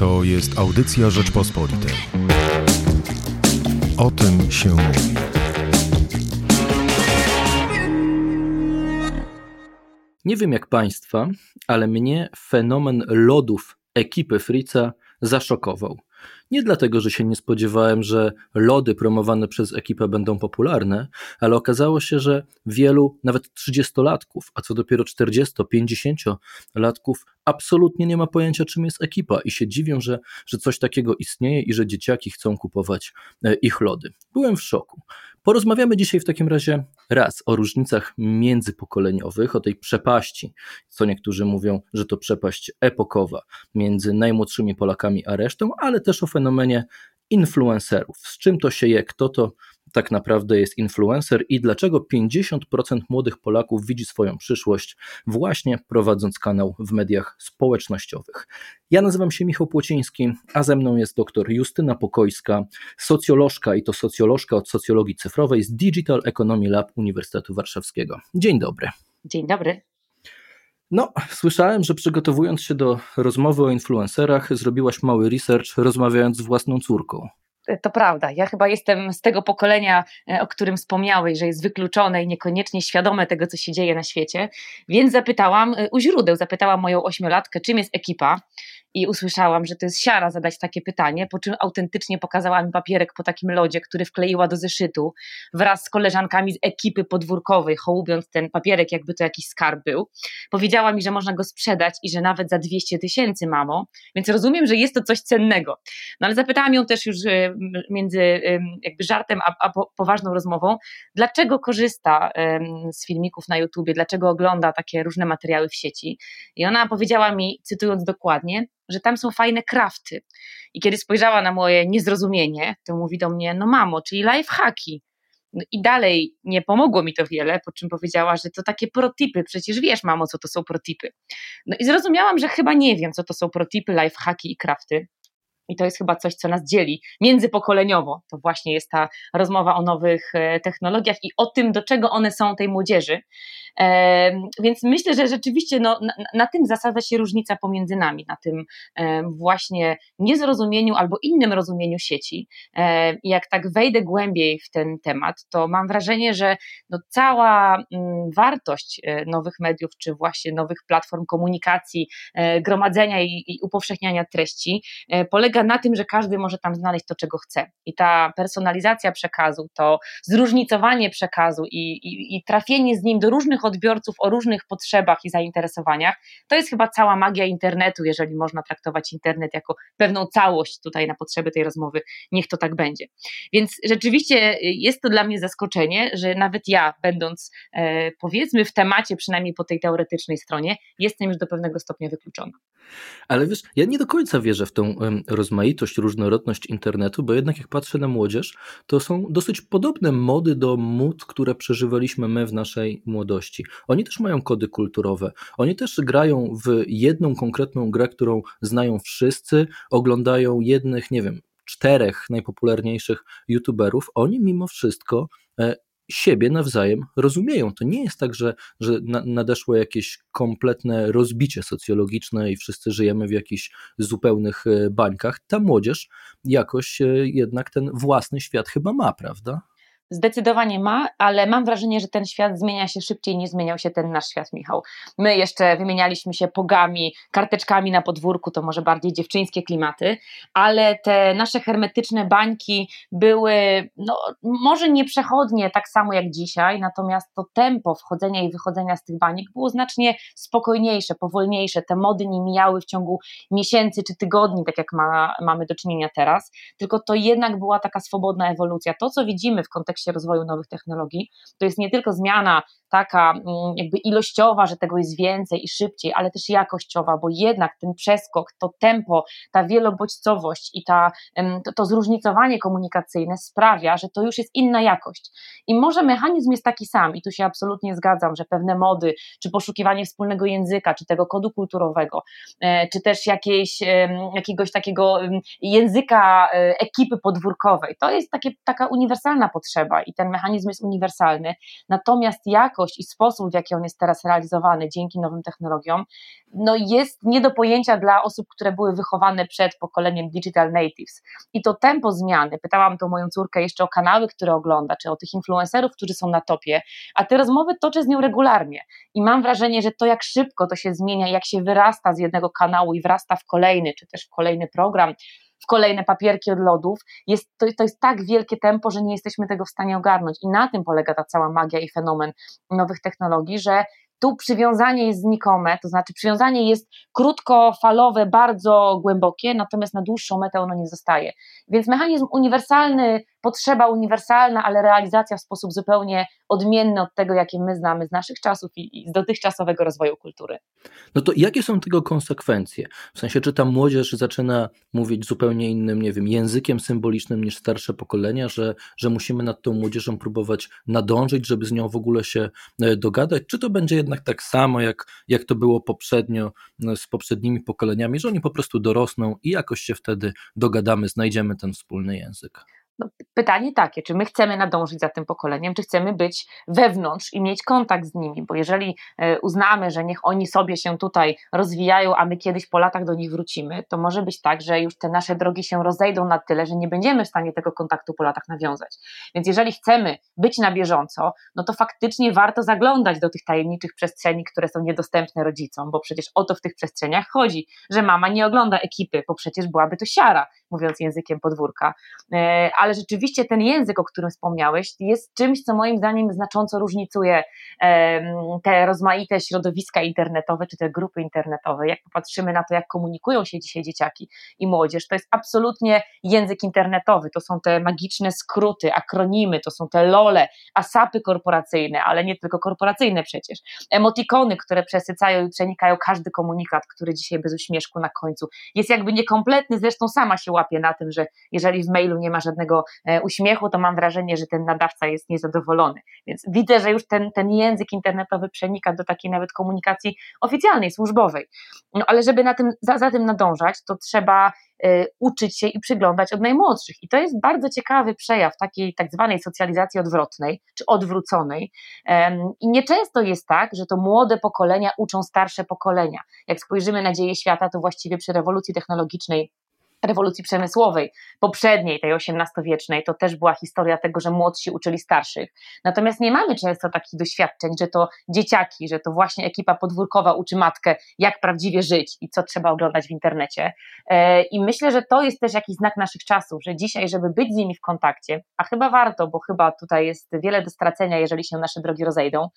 To jest audycja Rzeczpospolitej. O tym się mówi. Nie wiem jak Państwa, ale mnie fenomen lodów ekipy Fritza zaszokował. Nie dlatego, że się nie spodziewałem, że lody promowane przez ekipę będą popularne, ale okazało się, że wielu, nawet 30-latków, a co dopiero 40-50-latków, absolutnie nie ma pojęcia, czym jest ekipa i się dziwią, że, że coś takiego istnieje i że dzieciaki chcą kupować e, ich lody. Byłem w szoku. Porozmawiamy dzisiaj w takim razie raz o różnicach międzypokoleniowych, o tej przepaści, co niektórzy mówią, że to przepaść epokowa między najmłodszymi Polakami a resztą, ale też o fenomenie influencerów. Z czym to się je, kto to tak naprawdę jest influencer i dlaczego 50% młodych Polaków widzi swoją przyszłość właśnie prowadząc kanał w mediach społecznościowych. Ja nazywam się Michał Płociński, a ze mną jest dr Justyna Pokojska, socjolożka i to socjolożka od socjologii cyfrowej z Digital Economy Lab Uniwersytetu Warszawskiego. Dzień dobry. Dzień dobry. No, słyszałem, że przygotowując się do rozmowy o influencerach, zrobiłaś mały research rozmawiając z własną córką. To prawda. Ja chyba jestem z tego pokolenia, e, o którym wspomniałeś, że jest wykluczone i niekoniecznie świadome tego, co się dzieje na świecie. Więc zapytałam e, u źródeł, zapytałam moją ośmiolatkę, czym jest ekipa i usłyszałam, że to jest siara zadać takie pytanie, po czym autentycznie pokazała mi papierek po takim lodzie, który wkleiła do zeszytu wraz z koleżankami z ekipy podwórkowej, hołubiąc ten papierek, jakby to jakiś skarb był. Powiedziała mi, że można go sprzedać i że nawet za 200 tysięcy, mamo, więc rozumiem, że jest to coś cennego. No ale zapytałam ją też już e, między jakby żartem a, a poważną rozmową, dlaczego korzysta z filmików na YouTubie, dlaczego ogląda takie różne materiały w sieci. I ona powiedziała mi, cytując dokładnie, że tam są fajne krafty. I kiedy spojrzała na moje niezrozumienie, to mówi do mnie, no mamo, czyli lifehacki. No i dalej nie pomogło mi to wiele, po czym powiedziała, że to takie protipy, przecież wiesz, mamo, co to są protipy. No i zrozumiałam, że chyba nie wiem, co to są protipy, lifehacki i krafty. I to jest chyba coś, co nas dzieli międzypokoleniowo. To właśnie jest ta rozmowa o nowych e, technologiach i o tym, do czego one są tej młodzieży. Więc myślę, że rzeczywiście no, na, na tym zasadza się różnica pomiędzy nami, na tym właśnie niezrozumieniu albo innym rozumieniu sieci. Jak tak wejdę głębiej w ten temat, to mam wrażenie, że no cała mm, wartość e, nowych mediów, czy właśnie nowych platform komunikacji, e, gromadzenia i, i upowszechniania treści polega polega na tym, że każdy może tam znaleźć to, czego chce. I ta personalizacja przekazu, to zróżnicowanie przekazu i, i, i trafienie z nim do różnych odbiorców o różnych potrzebach i zainteresowaniach, to jest chyba cała magia internetu, jeżeli można traktować internet jako pewną całość tutaj na potrzeby tej rozmowy, niech to tak będzie. Więc rzeczywiście jest to dla mnie zaskoczenie, że nawet ja, będąc e, powiedzmy w temacie, przynajmniej po tej teoretycznej stronie, jestem już do pewnego stopnia wykluczona. Ale wiesz, ja nie do końca wierzę w tą rozmaitość, różnorodność internetu, bo jednak jak patrzę na młodzież, to są dosyć podobne mody do mód, które przeżywaliśmy my w naszej młodości. Oni też mają kody kulturowe, oni też grają w jedną konkretną grę, którą znają wszyscy, oglądają jednych, nie wiem, czterech najpopularniejszych youtuberów, oni mimo wszystko e, siebie nawzajem rozumieją. To nie jest tak, że, że nadeszło jakieś kompletne rozbicie socjologiczne i wszyscy żyjemy w jakichś zupełnych e, bańkach. Ta młodzież jakoś e, jednak ten własny świat chyba ma, prawda? Zdecydowanie ma, ale mam wrażenie, że ten świat zmienia się szybciej niż zmieniał się ten nasz świat, Michał. My jeszcze wymienialiśmy się pogami, karteczkami na podwórku, to może bardziej dziewczyńskie klimaty, ale te nasze hermetyczne bańki były, no, może nieprzechodnie tak samo jak dzisiaj, natomiast to tempo wchodzenia i wychodzenia z tych baniek było znacznie spokojniejsze, powolniejsze. Te mody nie mijały w ciągu miesięcy czy tygodni, tak jak ma, mamy do czynienia teraz, tylko to jednak była taka swobodna ewolucja. To, co widzimy w kontekście kontekście rozwoju nowych technologii, to jest nie tylko zmiana taka mm, jakby ilościowa, że tego jest więcej i szybciej, ale też jakościowa, bo jednak ten przeskok, to tempo, ta wielobodźcowość i ta, to, to zróżnicowanie komunikacyjne sprawia, że to już jest inna jakość. I może mechanizm jest taki sam, i tu się absolutnie zgadzam, że pewne mody, czy poszukiwanie wspólnego języka, czy tego kodu kulturowego, e, czy też jakiejś, jakiegoś takiego języka e, ekipy podwórkowej, to jest takie, taka uniwersalna potrzeba trzeba i ten mechanizm jest uniwersalny, natomiast jakość i sposób, w jaki on jest teraz realizowany dzięki nowym technologiom, no jest nie do pojęcia dla osób, które były wychowane przed pokoleniem digital natives. I to tempo zmiany, pytałam to moją córkę jeszcze o kanały, które ogląda, czy o tych influencerów, którzy są na topie, a te rozmowy toczę z nią regularnie i mam wrażenie, że to jak szybko to się zmienia, jak się wyrasta z jednego kanału i wrasta w kolejny, czy też w kolejny program, w kolejne papierki od lodów, jest, to, to jest tak wielkie tempo, że nie jesteśmy tego w stanie ogarnąć. I na tym polega ta cała magia i fenomen nowych technologii, że tu przywiązanie jest znikome, to znaczy przywiązanie jest krótkofalowe, bardzo głębokie, natomiast na dłuższą metę ono nie zostaje. Więc mechanizm uniwersalny, potrzeba uniwersalna, ale realizacja w sposób zupełnie odmienny od tego, jakie my znamy z naszych czasów i, z dotychczasowego rozwoju kultury. No to jakie są tego konsekwencje? W sensie, czy ta młodzież zaczyna mówić zupełnie innym, nie wiem, językiem symbolicznym niż starsze pokolenia, że, że musimy nad tą młodzieżą próbować nadążyć, żeby z nią w ogóle się e, dogadać? Czy to będzie jednak tak samo, jak, jak to było poprzednio e, z poprzednimi pokoleniami, że oni po prostu dorosną i jakoś się wtedy dogadamy, znajdziemy ten wspólny język? No, pytanie takie, czy my chcemy nadążyć za tym pokoleniem, czy chcemy być wewnątrz i mieć kontakt z nimi, bo jeżeli e, uznamy, że niech oni sobie się tutaj rozwijają, a my kiedyś po latach do nich wrócimy, to może być tak, że już te nasze drogi się rozejdą na tyle, że nie będziemy w stanie tego kontaktu po latach nawiązać. Więc jeżeli chcemy być na bieżąco, no to faktycznie warto zaglądać do tych tajemniczych przestrzeni, które są niedostępne rodzicom, bo przecież o to w tych przestrzeniach chodzi, że mama nie ogląda ekipy, bo przecież byłaby to siara, mówiąc językiem podwórka. E, ale rzeczywiście ten język, o którym wspomniałeś, jest czymś, co moim zdaniem znacząco różnicuje te rozmaite środowiska internetowe, czy te grupy internetowe. Jak popatrzymy na to, jak komunikują się dzisiaj dzieciaki i młodzież, to jest absolutnie język internetowy. To są te magiczne skróty, akronimy, to są te lole, asapy korporacyjne, ale nie tylko korporacyjne przecież. Emotikony, które przesycają i przenikają każdy komunikat, który dzisiaj bez uśmieszku na końcu jest jakby niekompletny, zresztą sama się łapie na tym, że jeżeli w mailu nie ma żadnego e, uśmiechu, to mam wrażenie, że ten nadawca jest niezadowolony. Więc widzę, że już ten, ten język internetowy przenika do takiej nawet komunikacji oficjalnej, służbowej. No ale żeby na tym, za, za tym nadążać, to trzeba y, uczyć się i przyglądać od najmłodszych. I to jest bardzo ciekawy przejaw takiej tak zwanej socjalizacji odwrotnej, czy odwróconej. I nieczęsto jest tak, że to młode pokolenia uczą starsze pokolenia. Jak spojrzymy na dzieje świata, to właściwie przy rewolucji technologicznej rewolucji przemysłowej, poprzedniej, tej XVIII-wiecznej, to też była historia tego, że młodsi uczyli starszych. Natomiast nie mamy często takich doświadczeń, że to dzieciaki, że to właśnie ekipa podwórkowa uczy matkę, jak prawdziwie żyć i co trzeba oglądać w internecie. E, I myślę, że to jest też jakiś znak naszych czasów, że dzisiaj, żeby być z nimi w kontakcie, a chyba warto, bo chyba tutaj jest wiele do stracenia, jeżeli się nasze drogi rozejdą,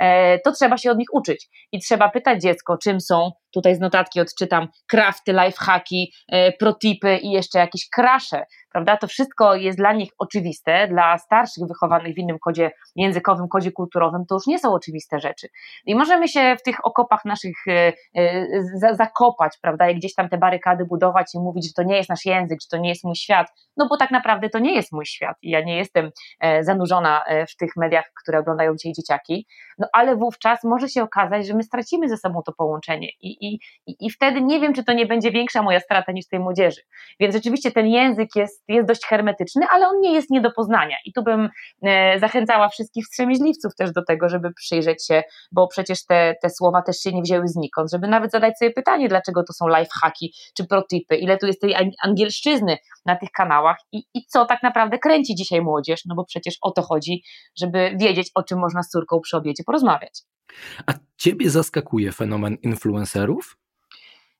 e, to trzeba się od nich uczyć i trzeba pytać dziecko, czym są, tutaj z notatki odczytam, crafty, lifehacki, e, i jeszcze jakieś krasze, prawda? To wszystko jest dla nich oczywiste, dla starszych wychowanych w innym kodzie językowym, kodzie kulturowym, to już nie są oczywiste rzeczy. I możemy się w tych okopach naszych e, e, zakopać, prawda? I gdzieś tam te barykady budować i mówić, że to nie jest nasz język, że to nie jest mój świat, no bo tak naprawdę to nie jest mój świat i ja nie jestem zanurzona w tych mediach, które oglądają dzisiaj dzieciaki, no ale wówczas może się okazać, że my stracimy ze sobą to połączenie i, i, i wtedy nie wiem, czy to nie będzie większa moja strata niż tej młodzieży. Więc rzeczywiście ten język jest, jest dość hermetyczny, ale on nie jest nie do poznania. I tu bym e, zachęcała wszystkich wstrzemięźliwców też do tego, żeby przyjrzeć się, bo przecież te, te słowa też się nie wzięły znikąd, żeby nawet zadać sobie pytanie, dlaczego to są lifehacki czy protipy, ile tu jest tej angielszczyzny na tych kanałach i, i co tak naprawdę kręci dzisiaj młodzież, no bo przecież o to chodzi, żeby wiedzieć, o czym można z córką przy obiedzie porozmawiać. A ciebie zaskakuje fenomen influencerów?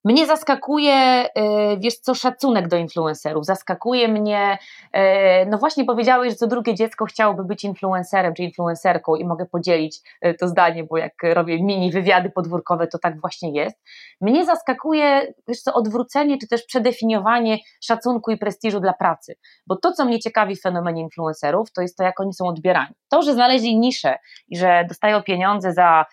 Mnie zaskakuje, y, wiesz co, szacunek do influencerów. Zaskakuje mnie, y, no właśnie powiedziałeś, że co drugie dziecko chciałoby być influencerem czy influencerką i mogę podzielić y, to zdanie, bo jak robię mini wywiady podwórkowe, to tak właśnie jest. Mnie zaskakuje, wiesz co, odwrócenie czy też przedefiniowanie szacunku i prestiżu dla pracy, bo to, co mnie ciekawi w fenomenie influencerów, to jest to, jak oni są odbierani. To, że znaleźli niszę i że dostają pieniądze za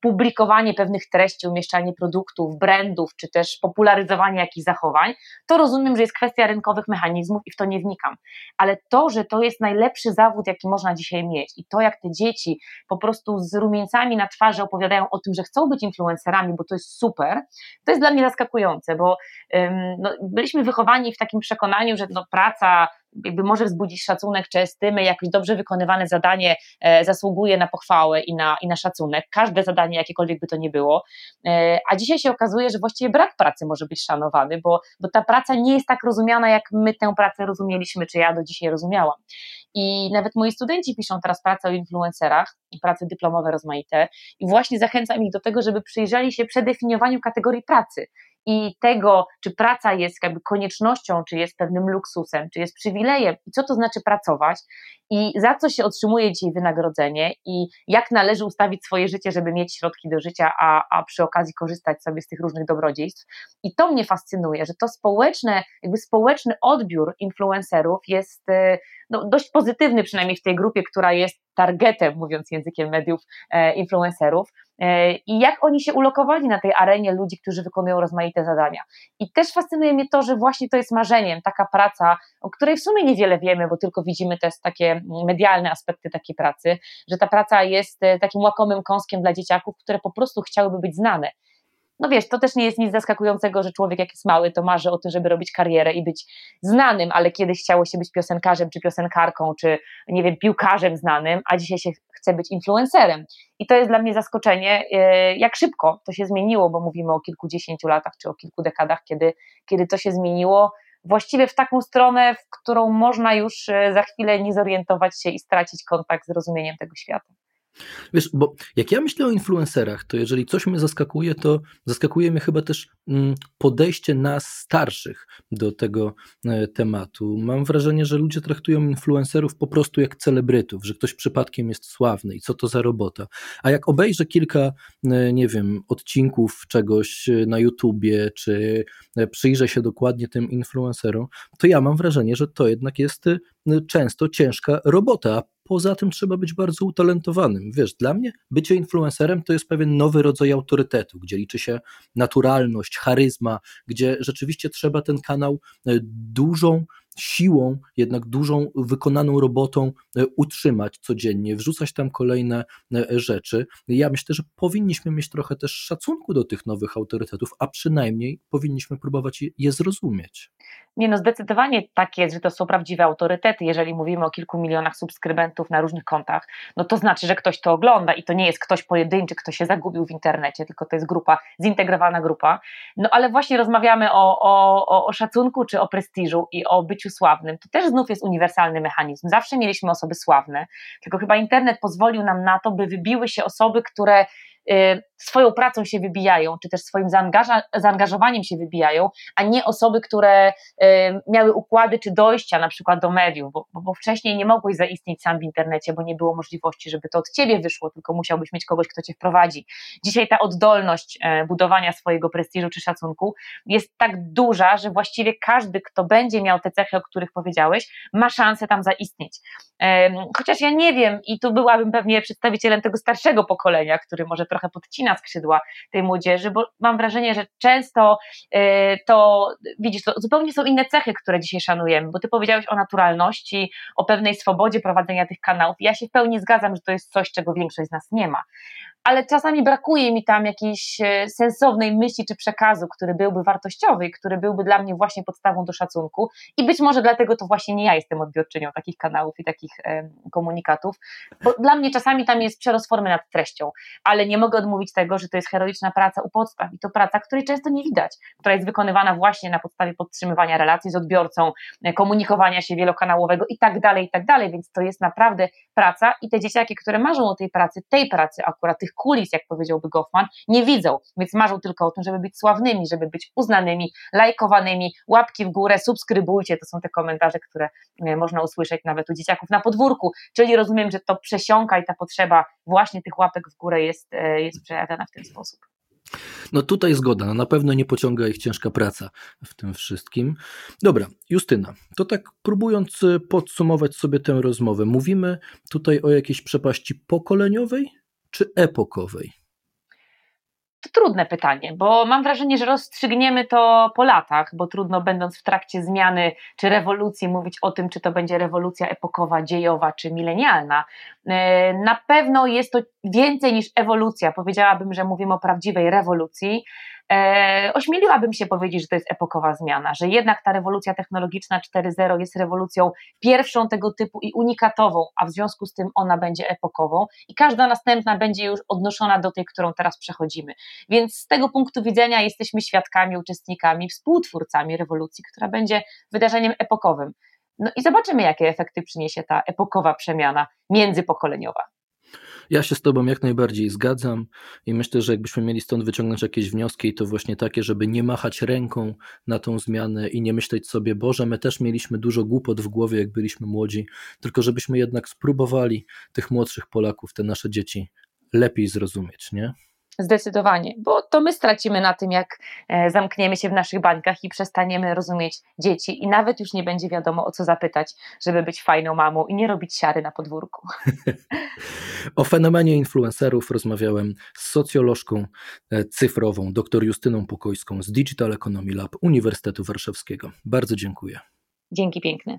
publikowanie pewnych treści, umieszczanie produktów, brandów, czy też popularyzowanie jakichś zachowań, to rozumiem, że jest kwestia rynkowych mechanizmów i w to nie wnikam. Ale to, że to jest najlepszy zawód, jaki można dzisiaj mieć i to, jak te dzieci po prostu z rumieńcami na twarzy opowiadają o tym, że chcą być influencerami, bo to jest super, to jest dla mnie zaskakujące, bo no, byliśmy wychowani w takim przekonaniu, że no, praca jakby może wzbudzić szacunek czy estymę, jakoś dobrze wykonywane zadanie e, zasługuje na pochwałę i na, i na szacunek, każde zadanie, jakiekolwiek by to nie było, e, a dzisiaj się okazuje, że właściwie brak pracy może być szanowany, bo, bo ta praca nie jest tak rozumiana, jak my tę pracę rozumieliśmy, czy ja do dzisiaj rozumiałam. I nawet moi studenci piszą teraz pracę o influencerach, prace dyplomowe rozmaite. I właśnie zachęcam ich do tego, żeby przyjrzeli się przedefiniowaniu kategorii pracy i tego, czy praca jest jakby koniecznością, czy jest pewnym luksusem, czy jest przywilejem i co to znaczy pracować i za co się otrzymuje dzisiaj wynagrodzenie i jak należy ustawić swoje życie, żeby mieć środki do życia, a, a przy okazji korzystać sobie z tych różnych dobrodziejstw. I to mnie fascynuje, że to społeczne, jakby społeczny odbiór influencerów jest y, no, dość pozytywny, przynajmniej w tej grupie, która jest targetem, mówiąc językiem mediów, e, influencerów. E, I jak oni się ulokowali na tej arenie ludzi, którzy wykonują rozmaite zadania. I też fascynuje mnie to, że właśnie to jest marzeniem, taka praca, o której w sumie niewiele wiemy, bo tylko widzimy te takie medialne aspekty takiej pracy, że ta praca jest e, takim łakomym kąskiem dla dzieciaków, które po prostu chciałyby być znane no wiesz, to też nie jest nic zaskakującego, że człowiek jak jest mały, to marzy o tym, żeby robić karierę i być znanym, ale kiedyś chciało się być piosenkarzem, czy piosenkarką, czy nie wiem, piłkarzem znanym, a dzisiaj się chce być influencerem. I to jest dla mnie zaskoczenie, e, jak szybko to się zmieniło, bo mówimy o kilkudziesięciu latach, czy o kilku dekadach, kiedy, kiedy to się zmieniło właściwie w taką stronę, w którą można już e, za chwilę nie zorientować się i stracić kontakt z rozumieniem tego świata. Wiesz, bo jak ja myślę o influencerach, to jeżeli coś mnie zaskakuje, to zaskakuje mnie chyba też mm, podejście nas starszych do tego e, tematu. Mam wrażenie, że ludzie traktują influencerów po prostu jak celebrytów, że ktoś przypadkiem jest sławny i co to za robota. A jak obejrzę kilka, e, nie wiem, odcinków czegoś e, na YouTubie, czy przyjrzę się dokładnie tym influencerom, to ja mam wrażenie, że to jednak jest często ciężka robota, Poza tym trzeba być bardzo utalentowanym. Wiesz, dla mnie bycie influencerem to jest pewien nowy rodzaj autorytetu, gdzie liczy się naturalność, charyzma, gdzie rzeczywiście trzeba ten kanał e, dużą siłą, jednak dużą wykonaną robotą e, utrzymać codziennie, wrzucać tam kolejne e, rzeczy. Ja myślę, że powinniśmy mieć trochę też szacunku do tych nowych autorytetów, a przynajmniej powinniśmy próbować je zrozumieć. Nie no, zdecydowanie tak jest, że to są prawdziwe autorytety. Jeżeli mówimy o kilku milionach subskrybentów na różnych kontach, no to znaczy, że ktoś to ogląda i to nie jest ktoś pojedynczy, kto się zagubił w internecie, tylko to jest grupa, zintegrowana grupa. No ale właśnie rozmawiamy o, o, o szacunku czy o prestiżu i o byciu sławnym. To też znów jest uniwersalny mechanizm. Zawsze mieliśmy osoby sławne, tylko chyba internet pozwolił nam na to, by wybiły się osoby, które Y, swoją pracą się wybijają, czy też swoim zaangażowaniem się wybijają, a nie osoby, które y, miały układy czy dojścia na przykład do mediów, bo, bo, wcześniej nie mogłeś zaistnieć sam w internecie, bo nie było możliwości, żeby to od ciebie wyszło, tylko musiałbyś mieć kogoś, kto cię wprowadzi. Dzisiaj ta oddolność e, budowania swojego prestiżu czy szacunku jest tak duża, że właściwie każdy, kto będzie miał te cechy, o których powiedziałeś, ma szansę tam zaistnieć. Chociaż ja nie wiem, i tu byłabym pewnie przedstawicielem tego starszego pokolenia, który może trochę podcina skrzydła tej młodzieży, bo mam wrażenie, że często e, to, widzisz, to zupełnie są inne cechy, które dzisiaj szanujemy, bo ty powiedziałeś o naturalności, o pewnej swobodzie prowadzenia tych kanałów. Ja się w pełni zgadzam, że to jest coś, czego większość z nas nie ma ale czasami brakuje mi tam jakiejś e, sensownej myśli czy przekazu, który byłby wartościowy, który byłby dla mnie właśnie podstawą do szacunku. I być może dlatego to właśnie nie ja jestem odbiorczynią takich kanałów i takich komunikatów, bo dla mnie czasami tam jest przerost formy nad treścią, ale nie mogę odmówić tego, że to jest heroiczna praca u podstaw i to praca, której często nie widać, która jest wykonywana właśnie na podstawie podtrzymywania relacji z odbiorcą, e, komunikowania się wielokanałowego i tak dalej, i tak dalej, więc to jest naprawdę praca i te dzieciaki, które marzą o tej pracy, tej pracy akurat, tych kulis, jak powiedziałby Goffman, nie widzą, więc marzą tylko o tym, żeby być sławnymi, żeby być uznanymi, lajkowanymi, łapki w górę, subskrybujcie, to są te komentarze, które e, można usłyszeć nawet u dzieciaków na podwórku, czyli rozumiem, że to przesiąka i ta potrzeba właśnie tych łapek w górę jest, e, jest przejawiana w ten sposób. No tutaj zgoda, no na pewno nie pociąga ich ciężka praca w tym wszystkim. Dobra, Justyna, to tak próbując e, podsumować sobie tę rozmowę, mówimy tutaj o jakiejś przepaści pokoleniowej, czy epokowej? To trudne pytanie, bo mam wrażenie, że rozstrzygniemy to po latach, bo trudno będąc w trakcie zmiany czy rewolucji mówić o tym, czy to będzie rewolucja epokowa, dziejowa czy milenialna. E, na pewno jest to więcej niż ewolucja. Powiedziałabym, że mówimy o prawdziwej rewolucji, e, ośmieliłabym się powiedzieć, że to jest epokowa zmiana, że jednak ta rewolucja technologiczna 4.0 jest rewolucją pierwszą tego typu i unikatową, a w związku z tym ona będzie epokową i każda następna będzie już odnoszona do tej, którą teraz przechodzimy. Więc z tego punktu widzenia jesteśmy świadkami, uczestnikami, współtwórcami rewolucji, która będzie wydarzeniem epokowym. No i zobaczymy, jakie efekty przyniesie ta epokowa przemiana międzypokoleniowa. Ja się z Tobą jak najbardziej zgadzam i myślę, że jakbyśmy mieli stąd wyciągnąć jakieś wnioski, to właśnie takie, żeby nie machać ręką na tą zmianę i nie myśleć sobie, Boże, my też mieliśmy dużo głupot w głowie, jak byliśmy młodzi, tylko żebyśmy jednak spróbowali tych młodszych Polaków, te nasze dzieci lepiej zrozumieć, nie? Zdecydowanie, bo to my stracimy na tym, jak e, zamkniemy się w naszych bańkach i przestaniemy rozumieć dzieci, i nawet już nie będzie wiadomo, o co zapytać, żeby być fajną mamą i nie robić siary na podwórku. o fenomenie influencerów rozmawiałem z socjolożką e, cyfrową, dr Justyną Pokojską z Digital Economy Lab Uniwersytetu Warszawskiego. Bardzo dziękuję. Dzięki piękne.